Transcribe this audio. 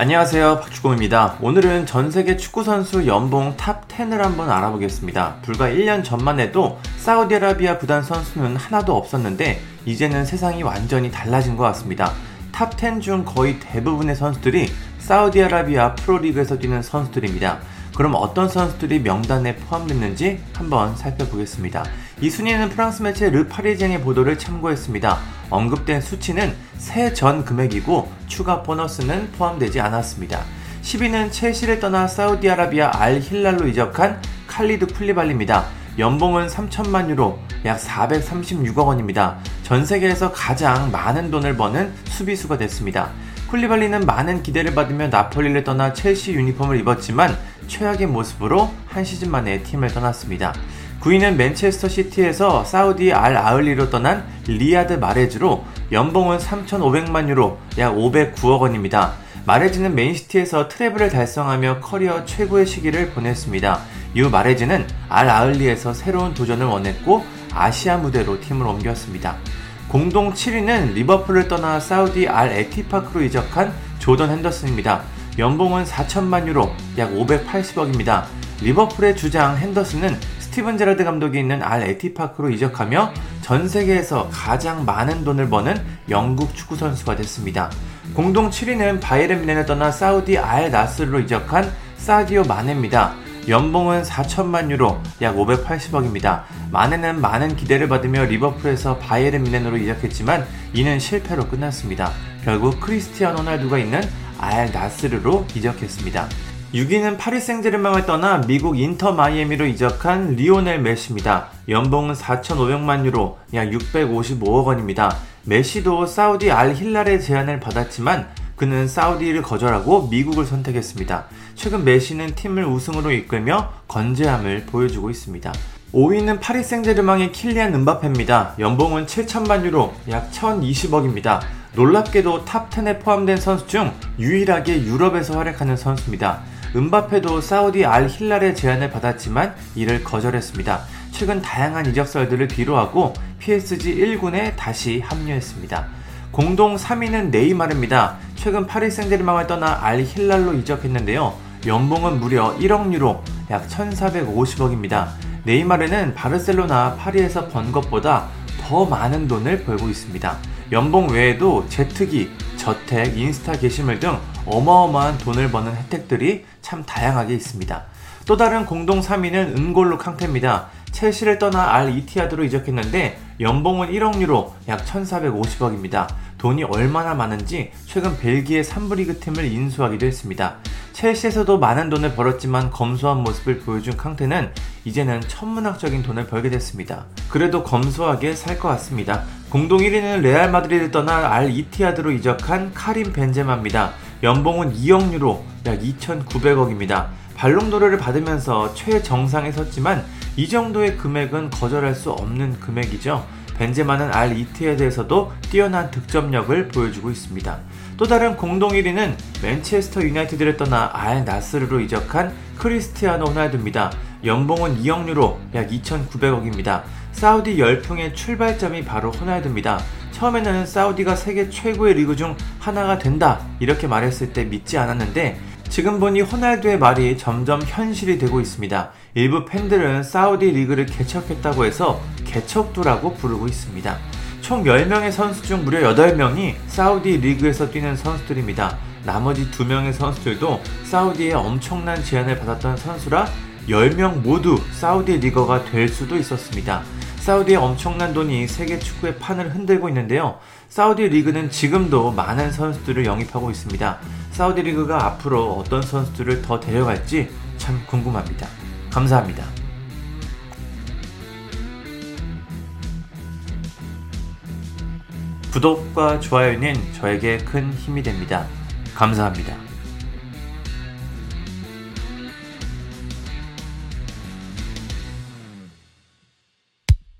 안녕하세요. 박주공입니다. 오늘은 전 세계 축구 선수 연봉 탑 10을 한번 알아보겠습니다. 불과 1년 전만 해도 사우디아라비아 구단 선수는 하나도 없었는데 이제는 세상이 완전히 달라진 것 같습니다. 탑 10 중 거의 대부분의 선수들이 사우디아라비아 프로리그에서 뛰는 선수들입니다. 그럼 어떤 선수들이 명단에 포함됐는지 한번 살펴보겠습니다. 이 순위는 프랑스 매체 르 파리쟁의 보도를 참고했습니다. 언급된 수치는 새 전 금액이고 추가 보너스는 포함되지 않았습니다. 10위는 첼시를 떠나 사우디아라비아 알 힐랄로 이적한 칼리드 쿨리발리입니다. 연봉은 3천만 유로, 약 436억 원입니다. 전 세계에서 가장 많은 돈을 버는 수비수가 됐습니다. 쿨리발리는 많은 기대를 받으며 나폴리를 떠나 첼시 유니폼을 입었지만 최악의 모습으로 한 시즌 만에 팀을 떠났습니다. 9위는 맨체스터 시티에서 사우디 알 아흘리로 떠난 리아드 마레즈로 연봉은 3,500만 유로, 약 509억 원입니다. 마레즈는 맨시티에서 트래블을 달성하며 커리어 최고의 시기를 보냈습니다. 이후 마레즈는 알 아흘리에서 새로운 도전을 원했고 아시아 무대로 팀을 옮겼습니다. 공동 7위는 리버풀을 떠나 사우디 알 에티파크로 이적한 조던 핸더슨입니다. 연봉은 4천만 유로, 약 580억입니다. 리버풀의 주장 핸더슨은 스티븐 제라드 감독이 있는 알 에티파크로 이적하며 전 세계에서 가장 많은 돈을 버는 영국 축구 선수가 됐습니다. 공동 7위는 바이에른 뮌헨을 떠나 사우디 알 나스르로 이적한 사디오 마네입니다. 연봉은 4천만 유로, 약 580억입니다. 마네는 많은 기대를 받으며 리버풀에서 바이에른 뮌헨으로 이적했지만 이는 실패로 끝났습니다. 결국 크리스티아노 호날두가 있는 알 나스르로 이적했습니다. 6위는 파리 생제르맹을 떠나 미국 인터 마이애미로 이적한 리오넬 메시입니다. 연봉은 4,500만 유로, 약 655억 원입니다. 메시도 사우디 알 힐랄의 제안을 받았지만 그는 사우디를 거절하고 미국을 선택했습니다. 최근 메시는 팀을 우승으로 이끌며 건재함을 보여주고 있습니다. 5위는 파리 생제르맹의 킬리안 음바페입니다. 연봉은 7천만 유로, 약 1,020억입니다. 놀랍게도 탑10에 포함된 선수 중 유일하게 유럽에서 활약하는 선수입니다. 음바페도 사우디 알 힐랄의 제안을 받았지만 이를 거절했습니다. 최근 다양한 이적설들을 뒤로하고 PSG 1군에 다시 합류했습니다. 공동 3위는 네이마르입니다. 최근 파리 생제르맹을 떠나 알 힐랄로 이적했는데요. 연봉은 무려 1억 유로, 약 1,450억입니다. 네이마르는 바르셀로나, 파리에서 번 것보다 더 많은 돈을 벌고 있습니다. 연봉 외에도 제트기, 저택, 인스타 게시물 등 어마어마한 돈을 버는 혜택들이 참 다양하게 있습니다. 또 다른 공동 3위는 은골로 캉테입니다. 첼시를 떠나 알 이티아드로 이적했는데 연봉은 1억 유로, 약 1,450억입니다. 돈이 얼마나 많은지 최근 벨기에 3부 리그 팀을 인수하기도 했습니다. 첼시에서도 많은 돈을 벌었지만 검소한 모습을 보여준 캉테는 이제는 천문학적인 돈을 벌게 됐습니다. 그래도 검소하게 살 것 같습니다. 공동 1위는 레알 마드리드 떠나 알 이티하드로 이적한 카림 벤제마입니다. 연봉은 2억 유로, 약 2,900억입니다. 발롱도르를 받으면서 최정상에 섰지만 이 정도의 금액은 거절할 수 없는 금액이죠. 벤제마는 알 대해서도 뛰어난 득점력을 보여주고 있습니다. 또 다른 공동 1위는 맨체스터 유나이티드를 떠나 알 나스르로 이적한 크리스티아노 호날두입니다. 연봉은 2억 유로, 약 2,900억입니다. 사우디 열풍의 출발점이 바로 호날두입니다. 처음에는 사우디가 세계 최고의 리그 중 하나가 된다 이렇게 말했을 때 믿지 않았는데 지금 보니 호날두의 말이 점점 현실이 되고 있습니다. 일부 팬들은 사우디 리그를 개척했다고 해서 개척두라고 부르고 있습니다. 총 10명의 선수 중 무려 8명이 사우디 리그에서 뛰는 선수들입니다. 나머지 2명의 선수들도 사우디의 엄청난 제안을 받았던 선수라 10명 모두 사우디 리거가 될 수도 있었습니다. 사우디의 엄청난 돈이 세계 축구의 판을 흔들고 있는데요. 사우디 리그는 지금도 많은 선수들을 영입하고 있습니다. 사우디 리그가 앞으로 어떤 선수들을 더 데려갈지 참 궁금합니다. 감사합니다. 구독과 좋아요는 저에게 큰 힘이 됩니다. 감사합니다.